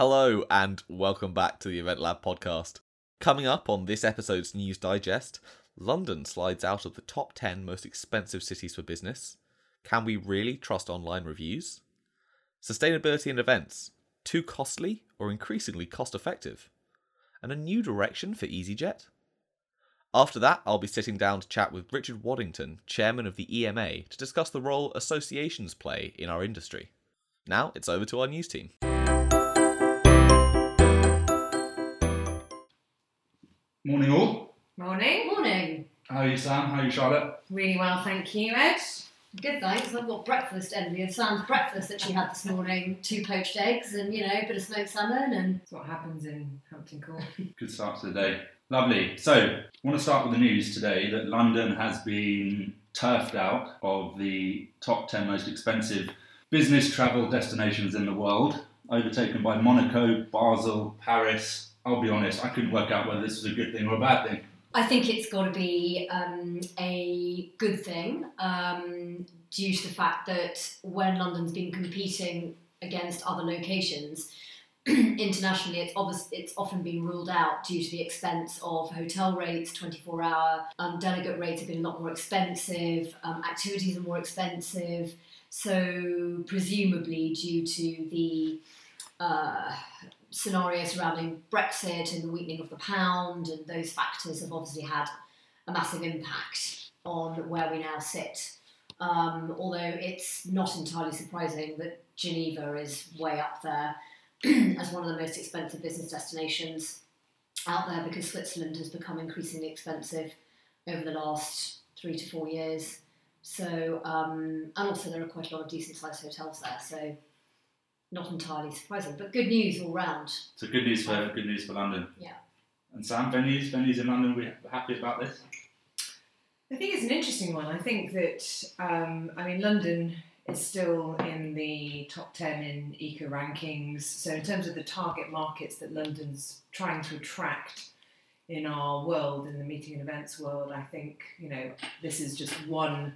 Hello, and welcome back to the Event Lab podcast. Coming up on this episode's News Digest, London slides out of the top 10 most expensive cities for business. Can we really trust online reviews? Sustainability and events, too costly or increasingly cost effective? And a new direction for EasyJet? After that, I'll be sitting down to chat with Richard Waddington, chairman of the EMA, to discuss the role associations play in our industry. Now, it's over to our news team. Morning all. Morning. Morning. How are you, Sam? How are you, Charlotte? Really well, thank you, Ed. Good, thanks. I've got breakfast, Emily, of Sam's breakfast that she had this morning. Two poached eggs and, you know, a bit of smoked salmon and... That's what happens in Hampton Court. Good start to the day. Lovely. So, I want to start with the news today that London has been turfed out of the top 10 most expensive business travel destinations in the world, overtaken by Monaco, Basel, Paris. I'll be honest, I couldn't work out whether this was a good thing or a bad thing. I think it's got to be um, a good thing um, due to the fact that when London's been competing against other locations, internationally, it's, obvious, it's often been ruled out due to the expense of hotel rates, 24 hour. Um, delegate rates have been a lot more expensive, um, activities are more expensive. So, presumably, due to the uh, scenario surrounding Brexit and the weakening of the pound, and those factors have obviously had a massive impact on where we now sit. Um, although it's not entirely surprising that Geneva is way up there as one of the most expensive business destinations out there because Switzerland has become increasingly expensive over the last three to four years. So, um, and also there are quite a lot of decent sized hotels there. So, not entirely surprising, but good news all round. So, good news for good news for London. Yeah. And Sam, venues, venues in London, we happy about this? I think it's an interesting one. I think that, um, I mean, London is still in the top 10 in ICCA rankings. So, in terms of the target markets that London's trying to attract in our world, in the meeting and events world, I think, you know, this is just one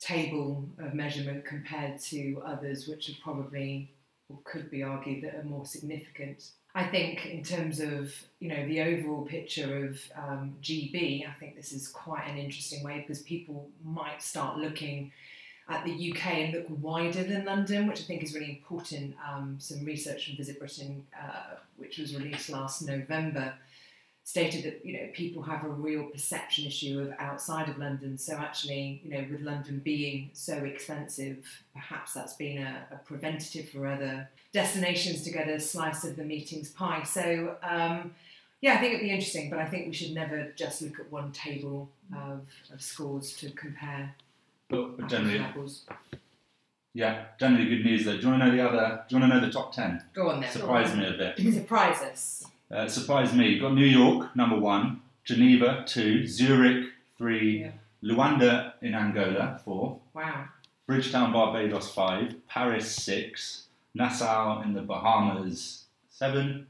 table of measurement compared to others, which are probably, or could be argued, that are more significant. I think in terms of you know the overall picture of um, GB, I think this is quite an interesting way because people might start looking at the UK and look wider than London, which I think is really important. Um, some research from Visit Britain, uh, which was released last November, stated that you know people have a real perception issue of outside of London. So actually, you know, with London being so expensive, perhaps that's been a, a preventative for other destinations to get a slice of the meetings pie. So um, yeah, I think it'd be interesting, but I think we should never just look at one table of, of scores to compare. But, generally, apples. yeah, generally good news though. Do you want to know the other? Do you want to know the top ten? Go on then. Surprise me a bit. Surprise us. Uh, surprised me. You've Got New York number one, Geneva two, Zurich three, Yeah. Luanda in Angola four, Wow. Bridgetown Barbados five, Paris six, Nassau in the Bahamas seven,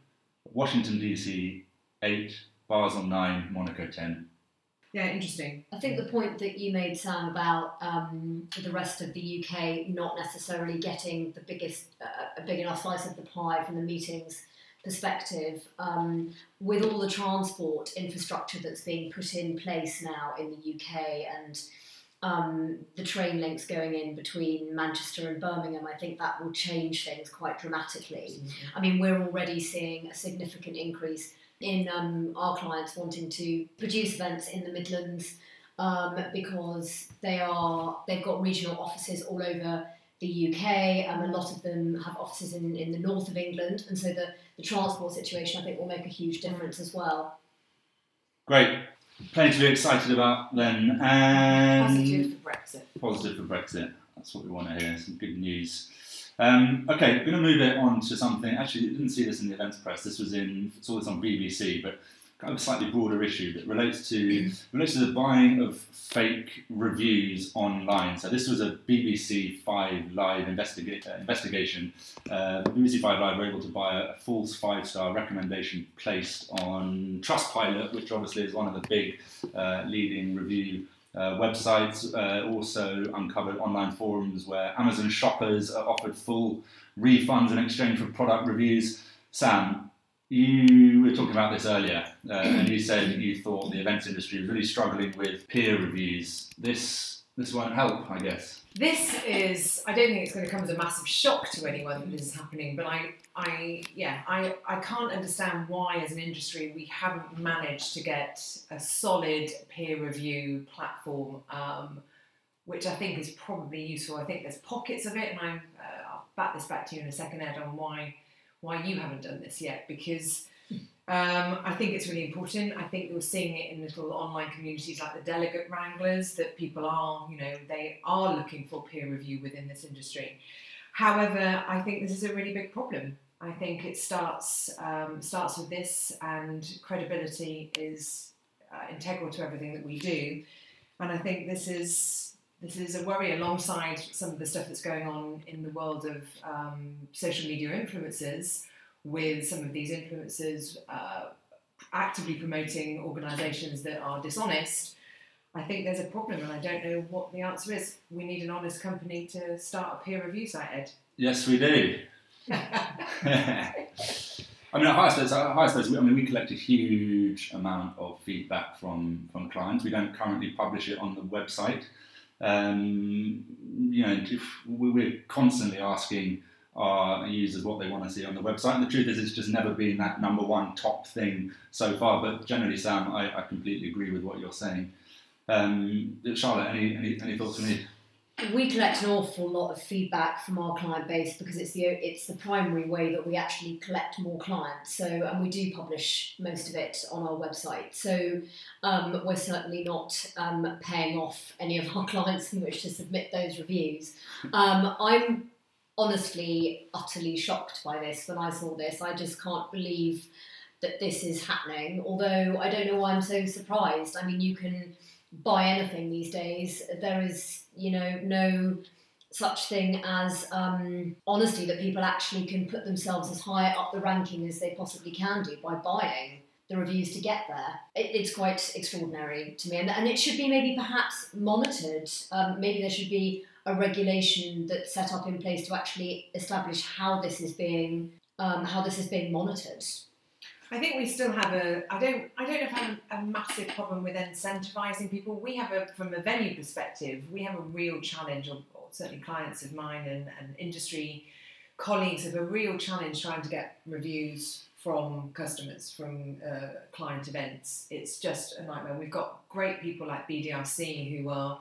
Washington DC eight, Basel nine, Monaco ten. Yeah, interesting. I think the point that you made, Sam, about um, the rest of the UK not necessarily getting the biggest, uh, a big enough slice of the pie from the meetings perspective, um, with all the transport infrastructure that's being put in place now in the UK and um, the train links going in between Manchester and Birmingham, I think that will change things quite dramatically. I mean, we're already seeing a significant increase in um, our clients wanting to produce events in the Midlands um, because they are they've got regional offices all over the UK. Um, a lot of them have offices in, in the north of England, and so the, the transport situation I think will make a huge difference as well. Great. Plenty to be excited about then. And Positive for Brexit. positive for Brexit. That's what we want to hear. Some good news. Um, okay, we're going to move it on to something. Actually, you didn't see this in the events press. This was in saw this on BBC, but kind of a slightly broader issue that relates to relates to the buying of fake reviews online. So this was a BBC Five Live investiga- uh, investigation. Uh, BBC Five Live were able to buy a, a false five-star recommendation placed on Trustpilot, which obviously is one of the big uh, leading review uh, websites. Uh, also uncovered online forums where Amazon shoppers are offered full refunds in exchange for product reviews. Sam, you were talking about this earlier, uh, and you said you thought the events industry was really struggling with peer reviews. This this won't help, I guess. This is, I don't think it's going to come as a massive shock to anyone that this is happening, but I, I, yeah, I, I can't understand why, as an industry, we haven't managed to get a solid peer review platform, um, which I think is probably useful. I think there's pockets of it, and I, uh, I'll back this back to you in a second, Ed, on why, why you haven't done this yet, because um, I think it's really important. I think we're seeing it in little online communities like the Delegate Wranglers that people are, you know, they are looking for peer review within this industry. However, I think this is a really big problem. I think it starts um, starts with this, and credibility is uh, integral to everything that we do. And I think this is this is a worry alongside some of the stuff that's going on in the world of um, social media influencers with some of these influencers uh, actively promoting organisations that are dishonest, I think there's a problem, and I don't know what the answer is. We need an honest company to start a peer review site, Ed. Yes, we do. I mean, at Hire Space, at Hire Space, I mean, we collect a huge amount of feedback from, from clients. We don't currently publish it on the website. Um, you know, we're constantly asking our users what they want to see on the website. And the truth is, it's just never been that number one top thing so far. But generally, Sam, I, I completely agree with what you're saying. Um, Charlotte, any, any, any thoughts on you? We collect an awful lot of feedback from our client base because it's the it's the primary way that we actually collect more clients. So and we do publish most of it on our website. So um, we're certainly not um, paying off any of our clients in which to submit those reviews. Um, I'm honestly utterly shocked by this when I saw this. I just can't believe that this is happening. Although I don't know why I'm so surprised. I mean, you can buy anything these days. There is, you know, no such thing as um, honesty that people actually can put themselves as high up the ranking as they possibly can do by buying the reviews to get there. It, it's quite extraordinary to me, and, and, it should be maybe perhaps monitored. Um, maybe there should be a regulation that's set up in place to actually establish how this is being um, how this is being monitored. I think we still have a. I don't. I don't have a massive problem with incentivizing people. We have a, from a venue perspective, we have a real challenge, or, or certainly clients of mine and, and industry colleagues have a real challenge trying to get reviews from customers, from uh, client events. It's just a nightmare. We've got great people like BDRC who are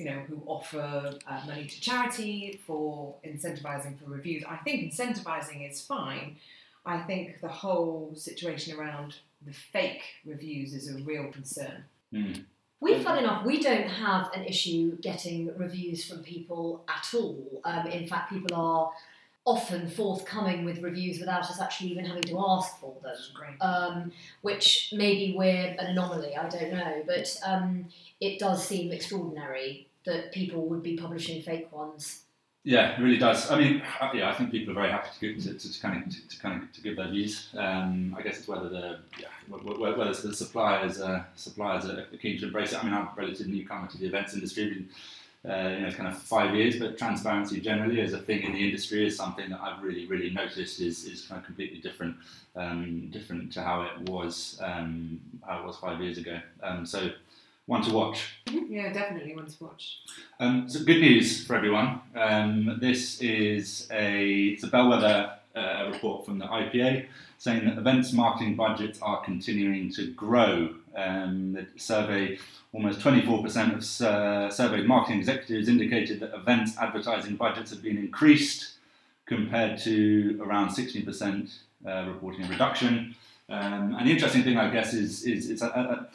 you know, who offer uh, money to charity for incentivizing for reviews. I think incentivizing is fine. I think the whole situation around the fake reviews is a real concern. Mm. We, fun enough, we don't have an issue getting reviews from people at all. Um, in fact, people are often forthcoming with reviews without us actually even having to ask for them. Um, which maybe we're an anomaly, I don't know, but um, it does seem extraordinary that people would be publishing fake ones. Yeah, it really does. I mean, yeah, I think people are very happy to, give, to, to, to kind of to, to, kind of to give their views. Um, I guess it's whether the yeah, whether the suppliers uh, suppliers are keen to embrace it. I mean, I'm a relative newcomer to the events industry, been, uh, you know, kind of five years, but transparency generally as a thing in the industry is something that I've really really noticed is, is kind of completely different um, different to how it was um, how it was five years ago. Um, so one to watch. Mm-hmm. Yeah, definitely one to watch. Um, so good news for everyone. Um, this is a it's a bellwether uh, report from the IPA saying that events marketing budgets are continuing to grow. Um, the survey, almost 24% of uh, surveyed marketing executives indicated that events advertising budgets have been increased compared to around 16% uh, reporting a reduction. Um, and the interesting thing, I guess, is, is it's a, a.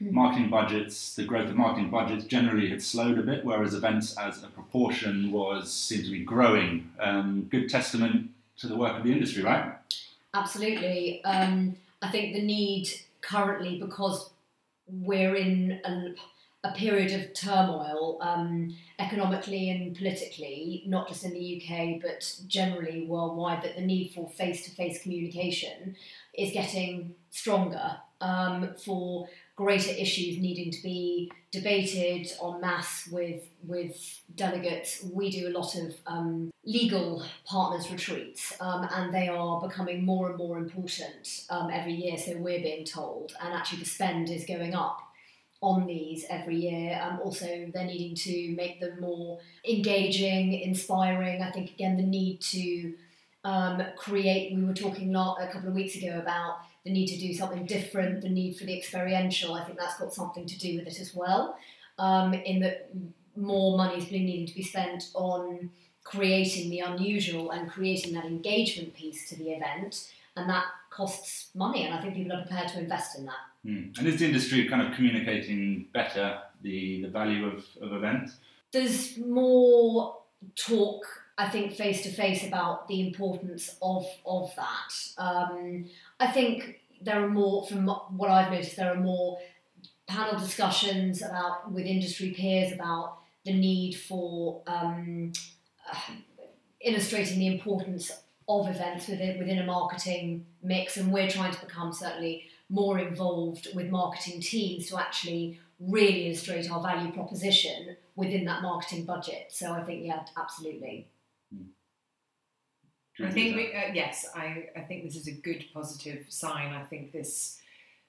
marketing budgets, the growth of marketing budgets generally had slowed a bit, whereas events as a proportion was seemed to be growing. Um, good testament to the work of the industry, right? Absolutely. Um, I think the need currently, because we're in a, a period of turmoil um, economically and politically, not just in the UK but generally worldwide, that the need for face to face communication is getting stronger um, for greater issues needing to be debated en masse with with delegates. We do a lot of um, legal partners retreats, um, and they are becoming more and more important um, every year. So we're being told, and actually the spend is going up on these every year. Um, also, they're needing to make them more engaging, inspiring. I think again the need to um, create. We were talking a couple of weeks ago about the need to do something different, the need for the experiential. I think that's got something to do with it as well. Um, in that more money is needing to be spent on creating the unusual and creating that engagement piece to the event, and that costs money. And I think people are prepared to invest in that. Mm. And is the industry kind of communicating better the, the value of, of events? There's more talk, I think, face to face about the importance of, of that. Um, I think there are more, from what I've noticed, there are more panel discussions about with industry peers about the need for um, uh, illustrating the importance of events within, within a marketing mix, and we're trying to become certainly more involved with marketing teams to actually really illustrate our value proposition within that marketing budget. So I think, yeah, absolutely. I think we, uh, yes, I, I think this is a good positive sign. I think this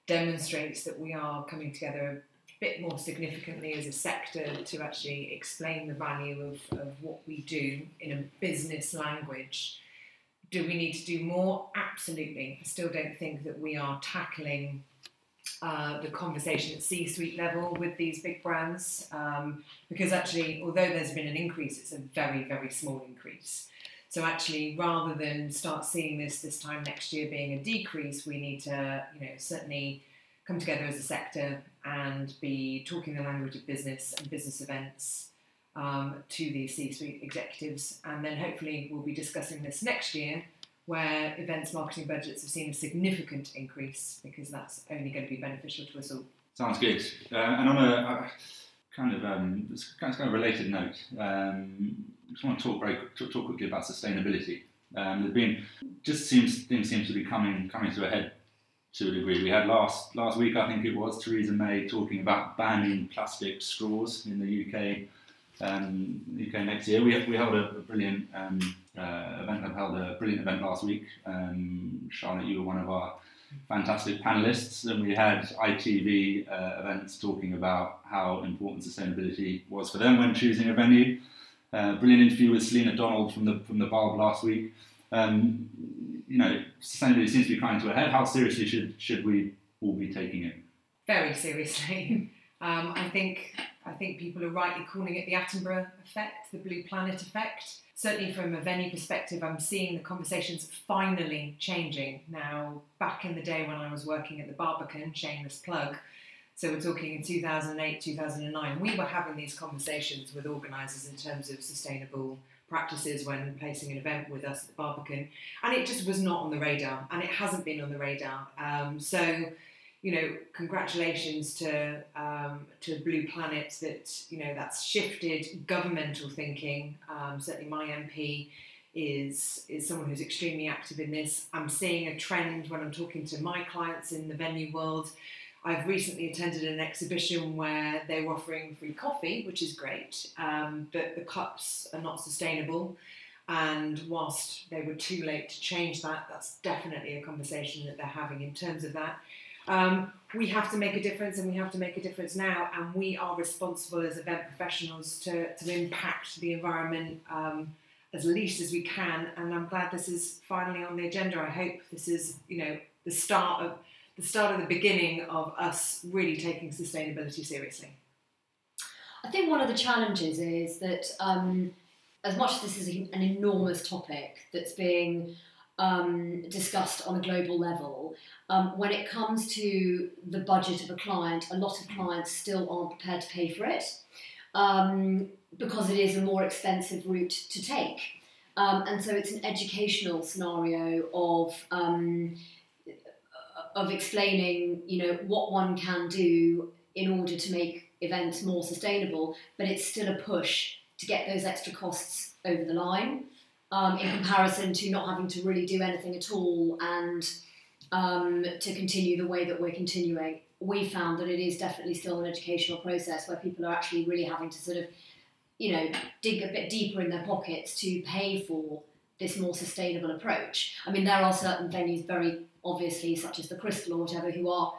demonstrates that we are coming together a bit more significantly as a sector to actually explain the value of, of what we do in a business language do we need to do more? Absolutely. I still don't think that we are tackling uh, the conversation at C suite level with these big brands um, because actually, although there's been an increase, it's a very, very small increase. So actually, rather than start seeing this this time next year being a decrease, we need to, you know, certainly come together as a sector and be talking the language of business and business events um, to the C-suite executives, and then hopefully we'll be discussing this next year, where events marketing budgets have seen a significant increase because that's only going to be beneficial to us all. Sounds good. Uh, and on a, a kind of um, kind of related note, um, just want to talk very talk, talk quickly about sustainability. Um, there's been just seems things seem to be coming coming to a head to a degree. We had last last week, I think it was, Theresa May talking about banning plastic straws in the UK um, UK next year. We, we held a, a brilliant um, uh, event. I held a brilliant event last week. Um, Charlotte, you were one of our fantastic panelists, and we had ITV uh, events talking about how important sustainability was for them when choosing a venue. Uh, brilliant interview with Selena Donald from the from the Bulb last week. Um, you know, sustainability seems to be coming to a head. How seriously should should we all be taking it? Very seriously. Um, I think I think people are rightly calling it the Attenborough effect, the Blue Planet effect. Certainly, from a venue perspective, I'm seeing the conversations finally changing. Now, back in the day when I was working at the Barbican, shameless plug, so we're talking in 2008, 2009, we were having these conversations with organisers in terms of sustainable practices when placing an event with us at the Barbican, and it just was not on the radar, and it hasn't been on the radar. Um, so you know, congratulations to um, to Blue Planet that you know that's shifted governmental thinking. Um, certainly, my MP is is someone who's extremely active in this. I'm seeing a trend when I'm talking to my clients in the venue world. I've recently attended an exhibition where they were offering free coffee, which is great, um, but the cups are not sustainable. And whilst they were too late to change that, that's definitely a conversation that they're having in terms of that. Um, we have to make a difference and we have to make a difference now and we are responsible as event professionals to, to impact the environment um, as least as we can and I'm glad this is finally on the agenda. I hope this is, you know, the start of the start of the beginning of us really taking sustainability seriously. I think one of the challenges is that um, as much as this is an enormous topic that's being um, discussed on a global level, um, when it comes to the budget of a client, a lot of clients still aren't prepared to pay for it um, because it is a more expensive route to take. Um, and so it's an educational scenario of um, of explaining, you know, what one can do in order to make events more sustainable, but it's still a push to get those extra costs over the line um, in comparison to not having to really do anything at all and um, to continue the way that we're continuing. we found that it is definitely still an educational process where people are actually really having to sort of, you know, dig a bit deeper in their pockets to pay for this more sustainable approach. I mean, there are certain venues, very obviously, such as the Crystal or whatever, who are,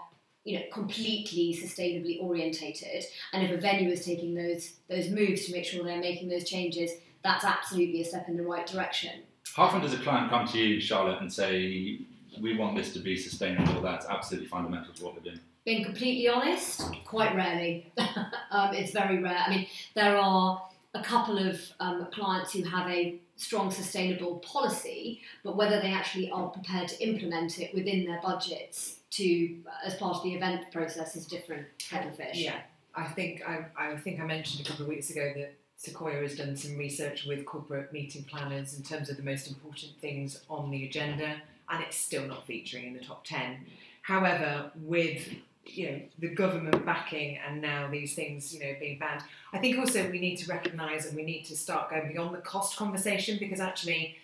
you know, completely sustainably orientated. And if a venue is taking those those moves to make sure they're making those changes, that's absolutely a step in the right direction. How often does a client come to you, Charlotte, and say, "We want this to be sustainable"? That's absolutely fundamental to what we're doing. Being completely honest, quite rarely. um, it's very rare. I mean, there are a couple of um, clients who have a strong sustainable policy, but whether they actually are prepared to implement it within their budgets to uh, as part of the event process is different kettle of fish. Yeah, I think I, I think I mentioned a couple of weeks ago that Sequoia has done some research with corporate meeting planners in terms of the most important things on the agenda, and it's still not featuring in the top ten. However, with you know the government backing and now these things you know being banned. I think also we need to recognize and we need to start going beyond the cost conversation because actually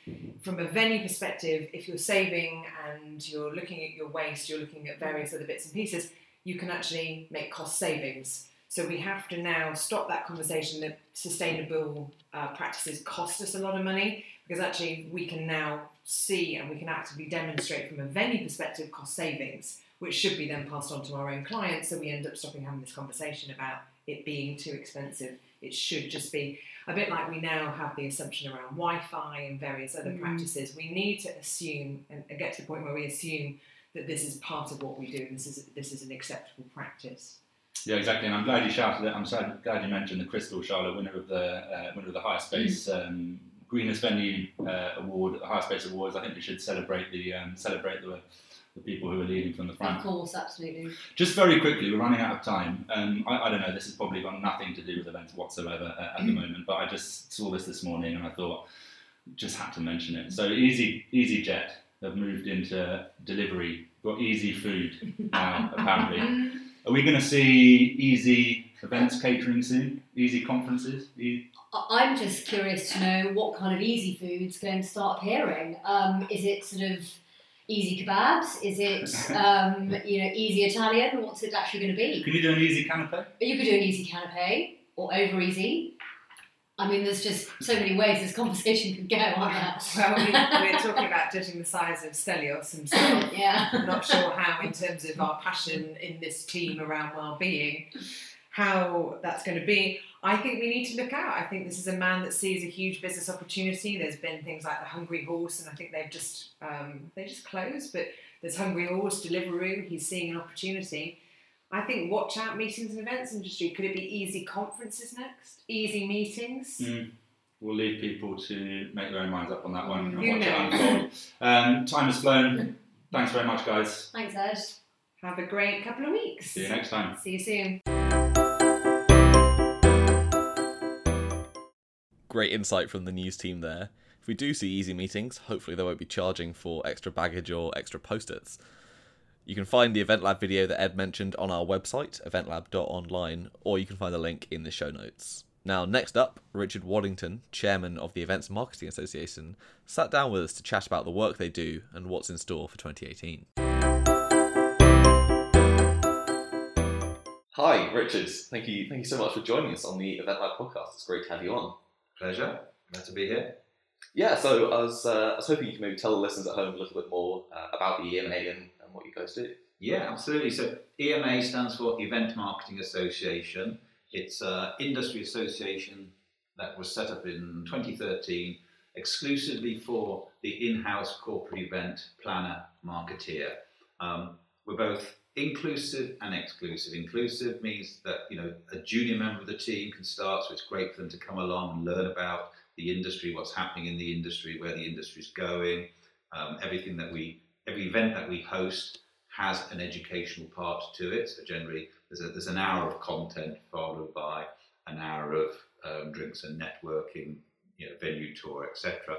from a venue perspective if you're saving and you're looking at your waste you're looking at various other bits and pieces you can actually make cost savings. So we have to now stop that conversation that sustainable uh, practices cost us a lot of money because actually we can now see and we can actively demonstrate from a venue perspective cost savings which should be then passed on to our own clients. So we end up stopping having this conversation about it being too expensive. It should just be a bit like we now have the assumption around Wi Fi and various other Mm. practices. We need to assume and get to the point where we assume that this is part of what we do and this is, this is an acceptable practice. Yeah, exactly. And I'm glad you shouted it. I'm so glad you mentioned the Crystal Charlotte, winner of the uh, winner of the Hire Space um, Greenest Venue uh, Award, the Hire Space Awards. I think we should celebrate the um, celebrate the, the people who are leading from the front. Of course, absolutely. Just very quickly, we're running out of time. Um, I, I don't know. This has probably got nothing to do with events whatsoever uh, at the moment. But I just saw this this morning and I thought just had to mention it. So Easy EasyJet have moved into delivery. Got Easy Food now apparently. Are we going to see easy events catering soon? Easy conferences? I'm just curious to know what kind of easy food's going to start appearing. Um, is it sort of easy kebabs? Is it um, you know easy Italian? What's it actually going to be? Can you do an easy canapé? You could do an easy canapé or over easy. I mean, there's just so many ways this conversation could go, aren't there? Well, we, we're talking about judging the size of Stelios himself. yeah. I'm not sure how, in terms of our passion in this team around well-being, how that's going to be. I think we need to look out. I think this is a man that sees a huge business opportunity. There's been things like the Hungry House, and I think they've just um, they just closed. But there's Hungry House, Deliveroo. He's seeing an opportunity. I think watch out meetings and events industry. Could it be easy conferences next? Easy meetings? Mm. We'll leave people to make their own minds up on that one and Who watch it unfold. Um, time has flown. Thanks very much, guys. Thanks, Ed. Have a great couple of weeks. See you next time. See you soon. Great insight from the news team there. If we do see easy meetings, hopefully they won't be charging for extra baggage or extra post-its. You can find the Event Lab video that Ed mentioned on our website, eventlab.online, or you can find the link in the show notes. Now, next up, Richard Waddington, chairman of the Events Marketing Association, sat down with us to chat about the work they do and what's in store for 2018. Hi, Richard. Thank you. Thank you so much for joining us on the Event Lab podcast. It's great to have you on. Pleasure. Glad to be here. Yeah, so I was, uh, I was hoping you could maybe tell the listeners at home a little bit more uh, about the EMA and, and what you guys do. Yeah, absolutely. So EMA stands for Event Marketing Association. It's an industry association that was set up in 2013 exclusively for the in-house corporate event planner marketeer. Um, we're both inclusive and exclusive. Inclusive means that you know a junior member of the team can start, so it's great for them to come along and learn about the industry, what's happening in the industry, where the industry's going, um, everything that we, every event that we host has an educational part to it. So generally, there's, a, there's an hour of content followed by an hour of um, drinks and networking, you know, venue tour, etc.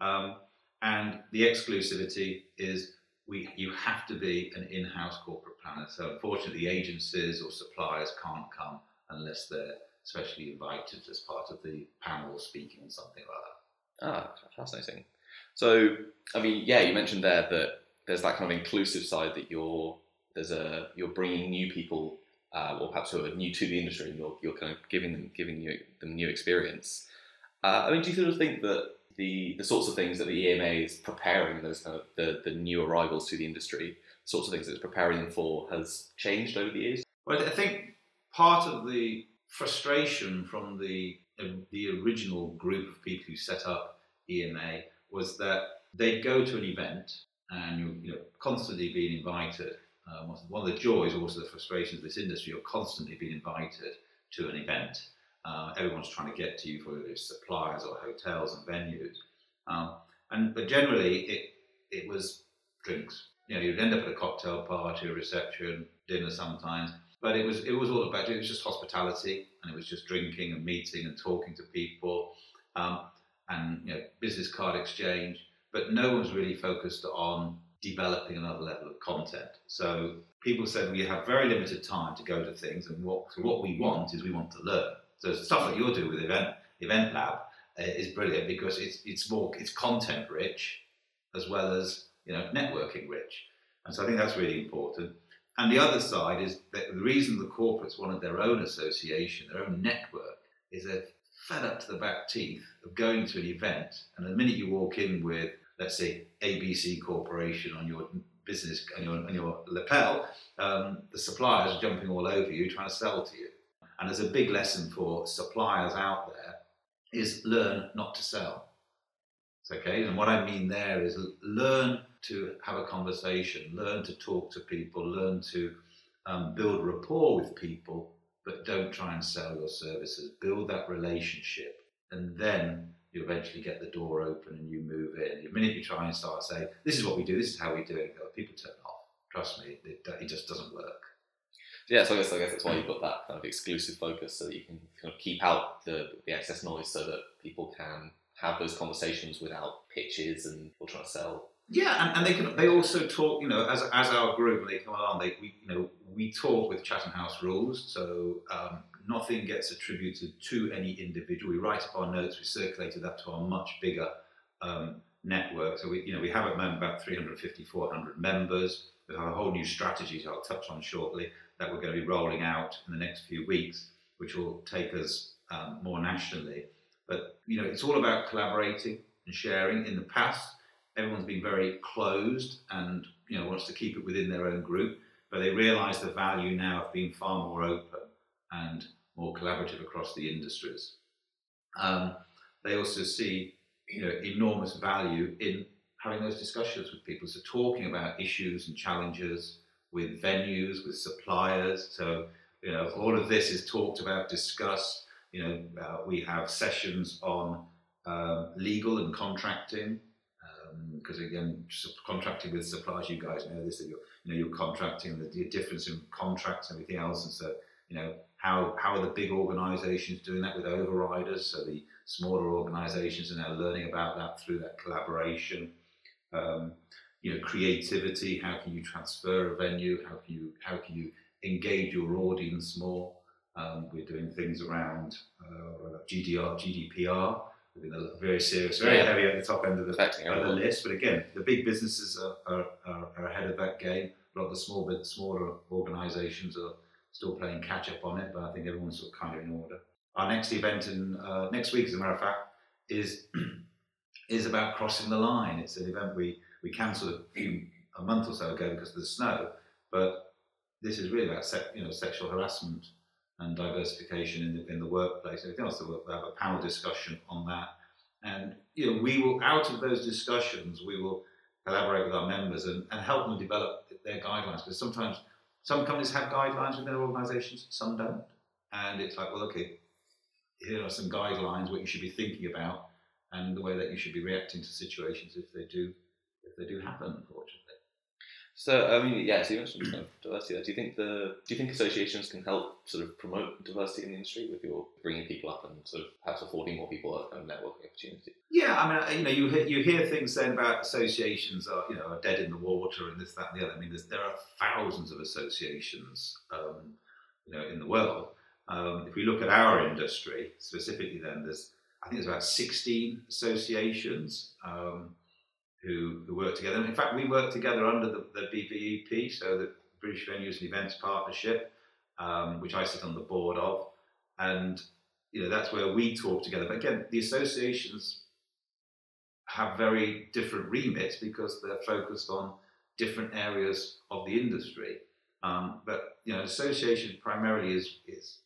Um, and the exclusivity is we you have to be an in-house corporate planner. So unfortunately, agencies or suppliers can't come unless they're specially invited as part of the panel or speaking or something like that. Ah, fascinating. So, I mean, yeah, you mentioned there that there's that kind of inclusive side that you're there's a you're bringing new people, uh, or perhaps who are new to the industry, and you're, you're kind of giving them giving you, them new experience. Uh, I mean, do you sort of think that the the sorts of things that the EMA is preparing those kind of the, the new arrivals to the industry, sorts of things that it's preparing them for, has changed over the years? Well, I think part of the frustration from the the original group of people who set up EMA was that they'd go to an event and you're you know, constantly being invited. Um, one of the joys, also the frustrations of this industry, you're constantly being invited to an event. Uh, everyone's trying to get to you for it's suppliers or hotels and venues. Um, and but generally, it it was drinks. You know, you'd end up at a cocktail party, a reception, dinner sometimes. But it was it was all about it was just hospitality, and it was just drinking and meeting and talking to people, um, and you know, business card exchange. But no one was really focused on developing another level of content. So people said we have very limited time to go to things, and what what we want is we want to learn. So stuff that you're doing with Event Event Lab uh, is brilliant because it's it's more it's content rich as well as you know networking rich, and so I think that's really important. And the other side is that the reason the corporates wanted their own association, their own network, is they're fed up to the back teeth of going to an event, and the minute you walk in with, let's say, ABC Corporation on your business on your, on your lapel, um, the suppliers are jumping all over you trying to sell to you. And there's a big lesson for suppliers out there is learn not to sell. Okay, and what I mean there is learn to have a conversation, learn to talk to people, learn to um, build rapport with people, but don't try and sell your services. Build that relationship, and then you eventually get the door open and you move in. The minute you try and start saying, "This is what we do, this is how we do it," people turn off. Trust me, it, it just doesn't work. Yeah, so I guess I guess that's why you've got that kind of exclusive focus, so that you can kind of keep out the the excess noise, so that people can have those conversations without pitches and or trying to sell. Yeah, and, and they can. They also talk. You know, as, as our group when they come along, they we you know we talk with Chatham House rules, so um, nothing gets attributed to any individual. We write up our notes. We circulated that to our much bigger um, network. So we you know we have at the moment about 350, 400 members. Have a whole new strategy that I'll touch on shortly that we're going to be rolling out in the next few weeks, which will take us um, more nationally. But you know, it's all about collaborating and sharing. In the past, everyone's been very closed and you know wants to keep it within their own group, but they realise the value now of being far more open and more collaborative across the industries. Um, they also see you know enormous value in having those discussions with people. So talking about issues and challenges with venues, with suppliers. So you know all of this is talked about, discussed you know, uh, we have sessions on uh, legal and contracting, because um, again, contracting with suppliers, you guys know this, that you're, you know, you're contracting, the, the difference in contracts and everything else, and so, you know, how, how are the big organisations doing that with overriders? So the smaller organisations are now learning about that through that collaboration. Um, you know, creativity. How can you transfer a venue? How can you how can you engage your audience more? Um, we're doing things around uh, GDR, GDPR. We're doing a very serious, very yeah. heavy at the top end of the, of the list. But again, the big businesses are, are, are, ahead of that game. A lot of the small bit smaller organisations are still playing catch up on it, but I think everyone's sort of kind of in order. Our next event in uh, next week, as a matter of fact, is is about crossing the line. It's an event we we cancelled a few a month or so ago because of the snow, but this is really about you know sexual harassment and diversification in the, in the workplace. Everything else, we'll have a panel discussion on that. And you know, we will out of those discussions, we will collaborate with our members and, and help them develop their guidelines. Because sometimes some companies have guidelines within their organisations, some don't. And it's like, well, okay, here are some guidelines what you should be thinking about and the way that you should be reacting to situations if they do if they do happen, unfortunately. So I mean, yeah. So you mentioned kind of diversity. Do you think the do you think associations can help sort of promote diversity in the industry with your bringing people up and sort of perhaps affording more people a kind of networking opportunity? Yeah, I mean, you know, you hear, you hear things saying about associations are you know are dead in the water and this, that, and the other. I mean, there are thousands of associations, um, you know, in the world. Um, if we look at our industry specifically, then there's I think there's about 16 associations. Um, who, who work together. And in fact, we work together under the, the BVEP, so the Business Visits and Events Partnership, um, which I sit on the board of, and you know that's where we talk together. But again, the associations have very different remits because they're focused on different areas of the industry. Um, but you know, association primarily is is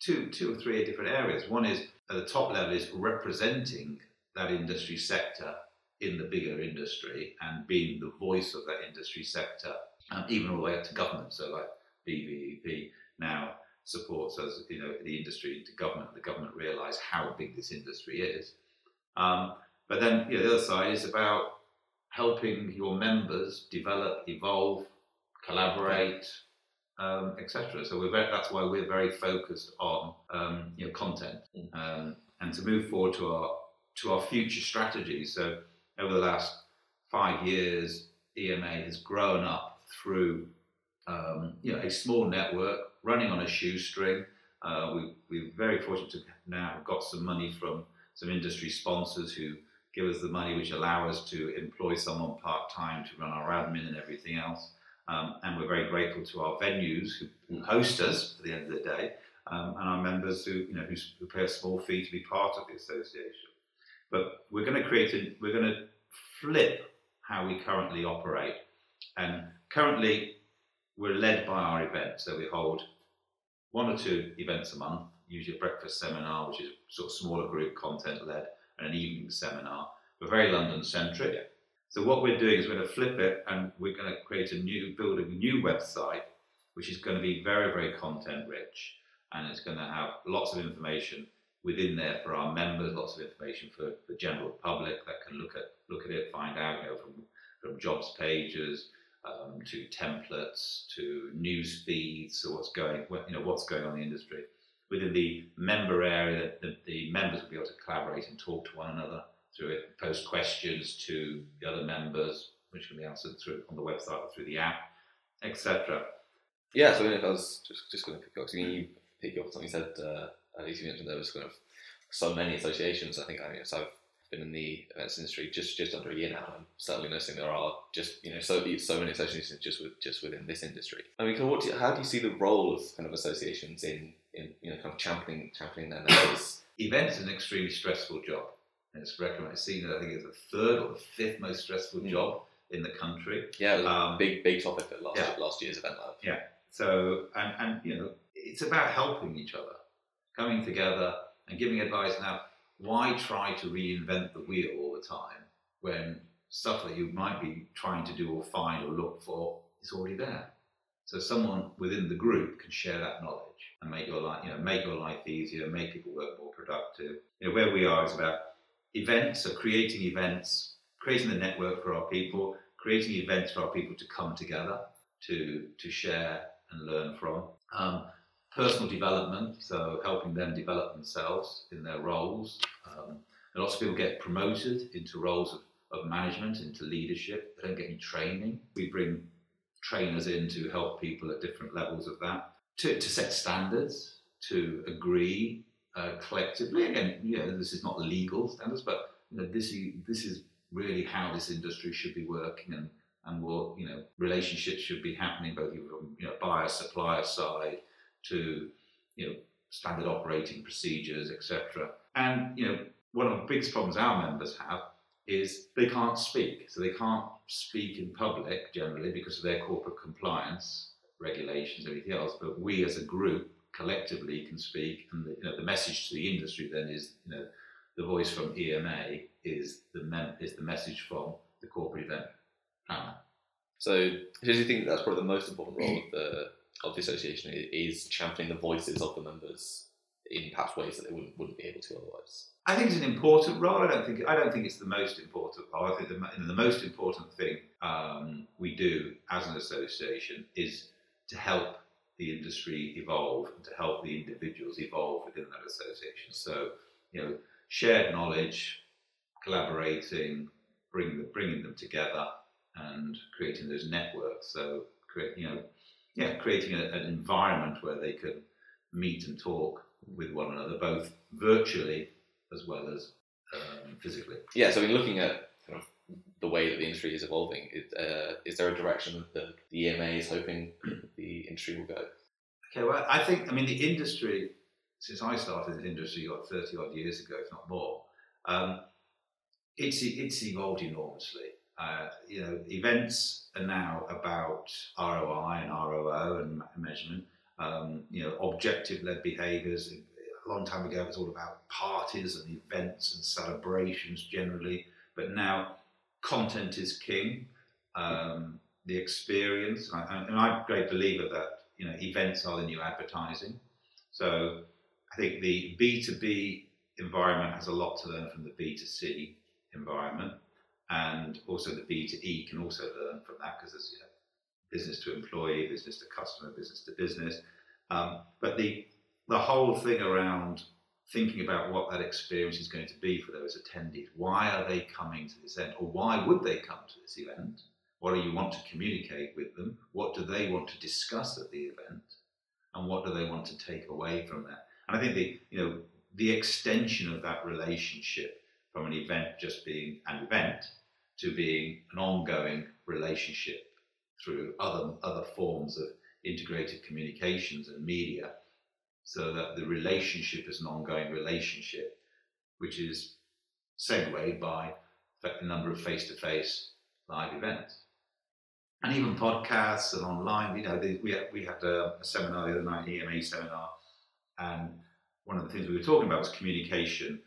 two two or three different areas. One is at the top level is representing that industry sector in the bigger industry and being the voice of that industry sector, um, even all the way up to government. So like BVEP now supports us, you know, the industry to government. The government realise how big this industry is. Um, but then you know, the other side is about helping your members develop, evolve, collaborate, um, etc. So we're very, that's why we're very focused on um, you know, content um, and to move forward to our to our future strategies. So over the last five years, EMA has grown up through um, you know a small network running on a shoestring. Uh, we, we're very fortunate to now have got some money from some industry sponsors who give us the money which allow us to employ someone part time to run our admin and everything else. Um, and we're very grateful to our venues who, host us at the end of the day, um, and our members who you know who, who, pay a small fee to be part of the association. But we're going to create a, we're going to flip how we currently operate, and currently we're led by our events. So we hold one or two events a month, usually a breakfast seminar, which is sort of smaller group content led, and an evening seminar. We're very London centric. So what we're doing is we're going to flip it and we're going to create a new, build a new website, which is going to be very, very content rich. And it's going to have lots of information within there for our members, lots of information for the general public that can look at look at it, find out, you know, from from jobs pages um, to templates to news feeds, so what's going, you know, what's going on in the industry. Within the member area, the, the members will be able to collaborate and talk to one another through it, post questions to the other members, which can be answered through on the website or through the app, etc. Yeah, so if I was just just going to pick up, so you pick up something you said, uh, at least you mentioned there was kind of so many associations. I think I mean, so I've been in the events industry just just under a year now, and certainly noticing there are just you know so so many associations just with just within this industry. I mean, kind of what do you, how do you see the role of kind of associations in in you know kind of championing championing their members? Events is an extremely stressful job. And it's recognized, seen I think it's the third or the fifth most stressful Mm. job in the country. Yeah, Um, big big topic at last yeah. last year's event. Yeah. So, and, and you know, it's about helping each other, coming together and giving advice. Now, why try to reinvent the wheel all the time when stuff that you might be trying to do or find or look for is already there? So someone within the group can share that knowledge and make your life, you know, make your life easier, make people work more productive. You know, where we are is about events, so creating events, creating the network for our people, creating events for our people to come together, to to share and learn from. Um, personal development, so helping them develop themselves in their roles. Um, lots of people get promoted into roles of, of management, into leadership. They don't get any training. We bring trainers in to help people at different levels of that, to, to set standards, to agree uh, collectively. Again, you know, this is not legal standards, but you know, this is this is really how this industry should be working, and and what you know relationships should be happening both from you know buyer supplier side to you know standard operating procedures, etc. And you know one of the biggest problems our members have is they can't speak, so they can't speak in public generally because of their corporate compliance regulations, everything else. But we as a group collectively can speak, and the, you know the message to the industry then is you know the voice from EMA is the mem- is the message from the corporate event planner. So, do you think that's probably the most important role of the of the association is championing the voices of the members in perhaps ways that they wouldn't wouldn't be able to otherwise? I think it's an important role. I don't think I don't think it's the most important role. I think the, the most important thing um, we do as an association is to help the industry evolve and to help the individuals evolve within that association. So, you know, shared knowledge, collaborating, bringing them, bringing them together, and creating those networks. So, create, you know, yeah, creating a, an environment where they can meet and talk with one another, both virtually as well as um, physically. Yeah, so I mean, looking at the way that the industry is evolving? Is, uh, is there a direction that the, EMA is hoping the industry will go? Okay, well, I think, I mean, the industry, since I started in the industry, what, 30 odd years ago, if not more, um, it's, it's evolved enormously. Uh, you know, events are now about ROI and ROO and measurement. Um, you know, objective-led behaviours. A long time ago, it was all about parties and events and celebrations generally. But now, content is king. Um, the experience, and, I, and I'm a great believer that you know events are the new advertising. So I think the B2B environment has a lot to learn from the B2C environment, and also the B2E can also learn from that because there's you know, business to employee, business to customer, business to business. Um, but the the whole thing around thinking about what that experience is going to be for those attendees. Why are they coming to this event, or why would they come to this event? What do you want to communicate with them? What do they want to discuss at the event? And what do they want to take away from that? And I think the you know the extension of that relationship from an event just being an event to being an ongoing relationship through other other forms of integrated communications and media so that the relationship is an ongoing relationship which is segued by the number of face-to-face live events. And even podcasts and online you know we had, we had a, a seminar the other night EMA seminar and one of the things we were talking about was communication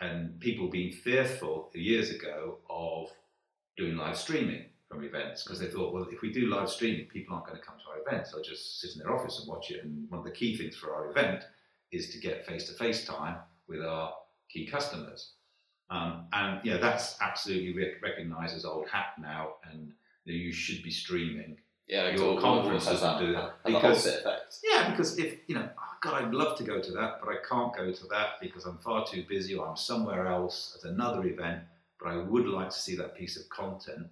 and people being fearful years ago of doing live streaming from events because they thought, well, if we do live streaming, people aren't going to come to our events. They'll just sit in their office and watch it. And one of the key things for our event is to get face to face time with our key customers. Um, and you know that's absolutely recognised as old hat now, and you, know, you should be streaming yeah, your conferences and do that because yeah, because if you know, oh God, I'd love to go to that, but I can't go to that because I'm far too busy or I'm somewhere else at another event. But I would like to see that piece of content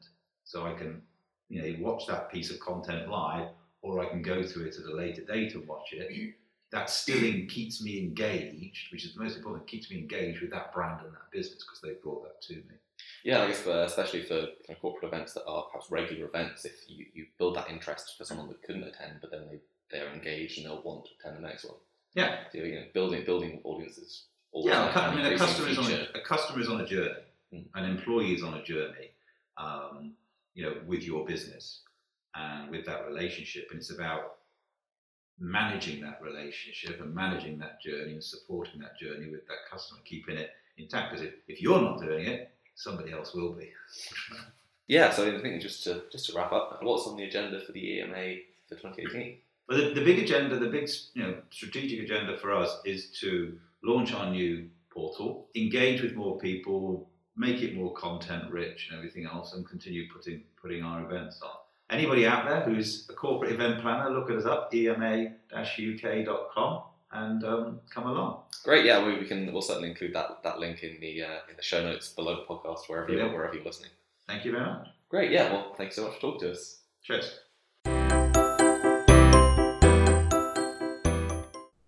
so I can, you know, watch that piece of content live, or I can go through it at a later date and watch it. That still keeps me engaged, which is the most important. Keeps me engaged with that brand and that business because they brought that to me. Yeah, I guess for, especially for kind of corporate events that are perhaps regular events, if you, you build that interest for someone that couldn't attend, but then they they're engaged and they'll want to attend the next one. Yeah, so, you know, building building audiences. Yeah, I mean, a customer is on a, a, customer is on a journey, mm. an employee is on a journey. Um, you know, with your business and with that relationship. And it's about managing that relationship and managing that journey and supporting that journey with that customer, keeping it intact. Because if, if you're not doing it, somebody else will be. yeah, so I think just to just to wrap up, what's on the agenda for the EMA for 2018? Well, the, the big agenda, the big you know strategic agenda for us is to launch our new portal, engage with more people, make it more content rich and everything else, and continue putting putting our events on. Anybody out there who's a corporate event planner, look at us up, ema-uk.com, and um, come along. Great, yeah, we, we can. We'll certainly include that, that link in the uh, in the show notes below the podcast, wherever you're wherever you're listening. Thank you very much. Great, yeah. Well, thanks so much for talking to us. Cheers.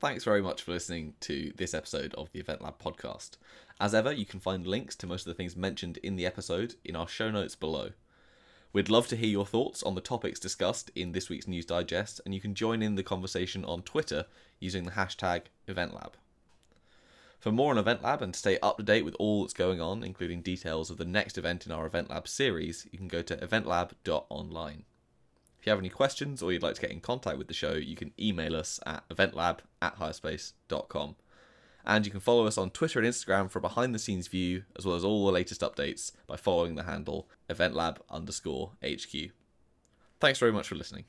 Thanks very much for listening to this episode of the Event Lab podcast. As ever, you can find links to most of the things mentioned in the episode in our show notes below. We'd love to hear your thoughts on the topics discussed in this week's News Digest, and you can join in the conversation on Twitter using the hashtag EventLab. For more on Event Lab and to stay up to date with all that's going on, including details of the next event in our Event Lab series, you can go to eventlab.online. If you have any questions or you'd like to get in contact with the show, you can email us at eventlab at hirespace.com. And you can follow us on Twitter and Instagram for a behind the scenes view, as well as all the latest updates by following the handle eventlab underscore HQ. Thanks very much for listening.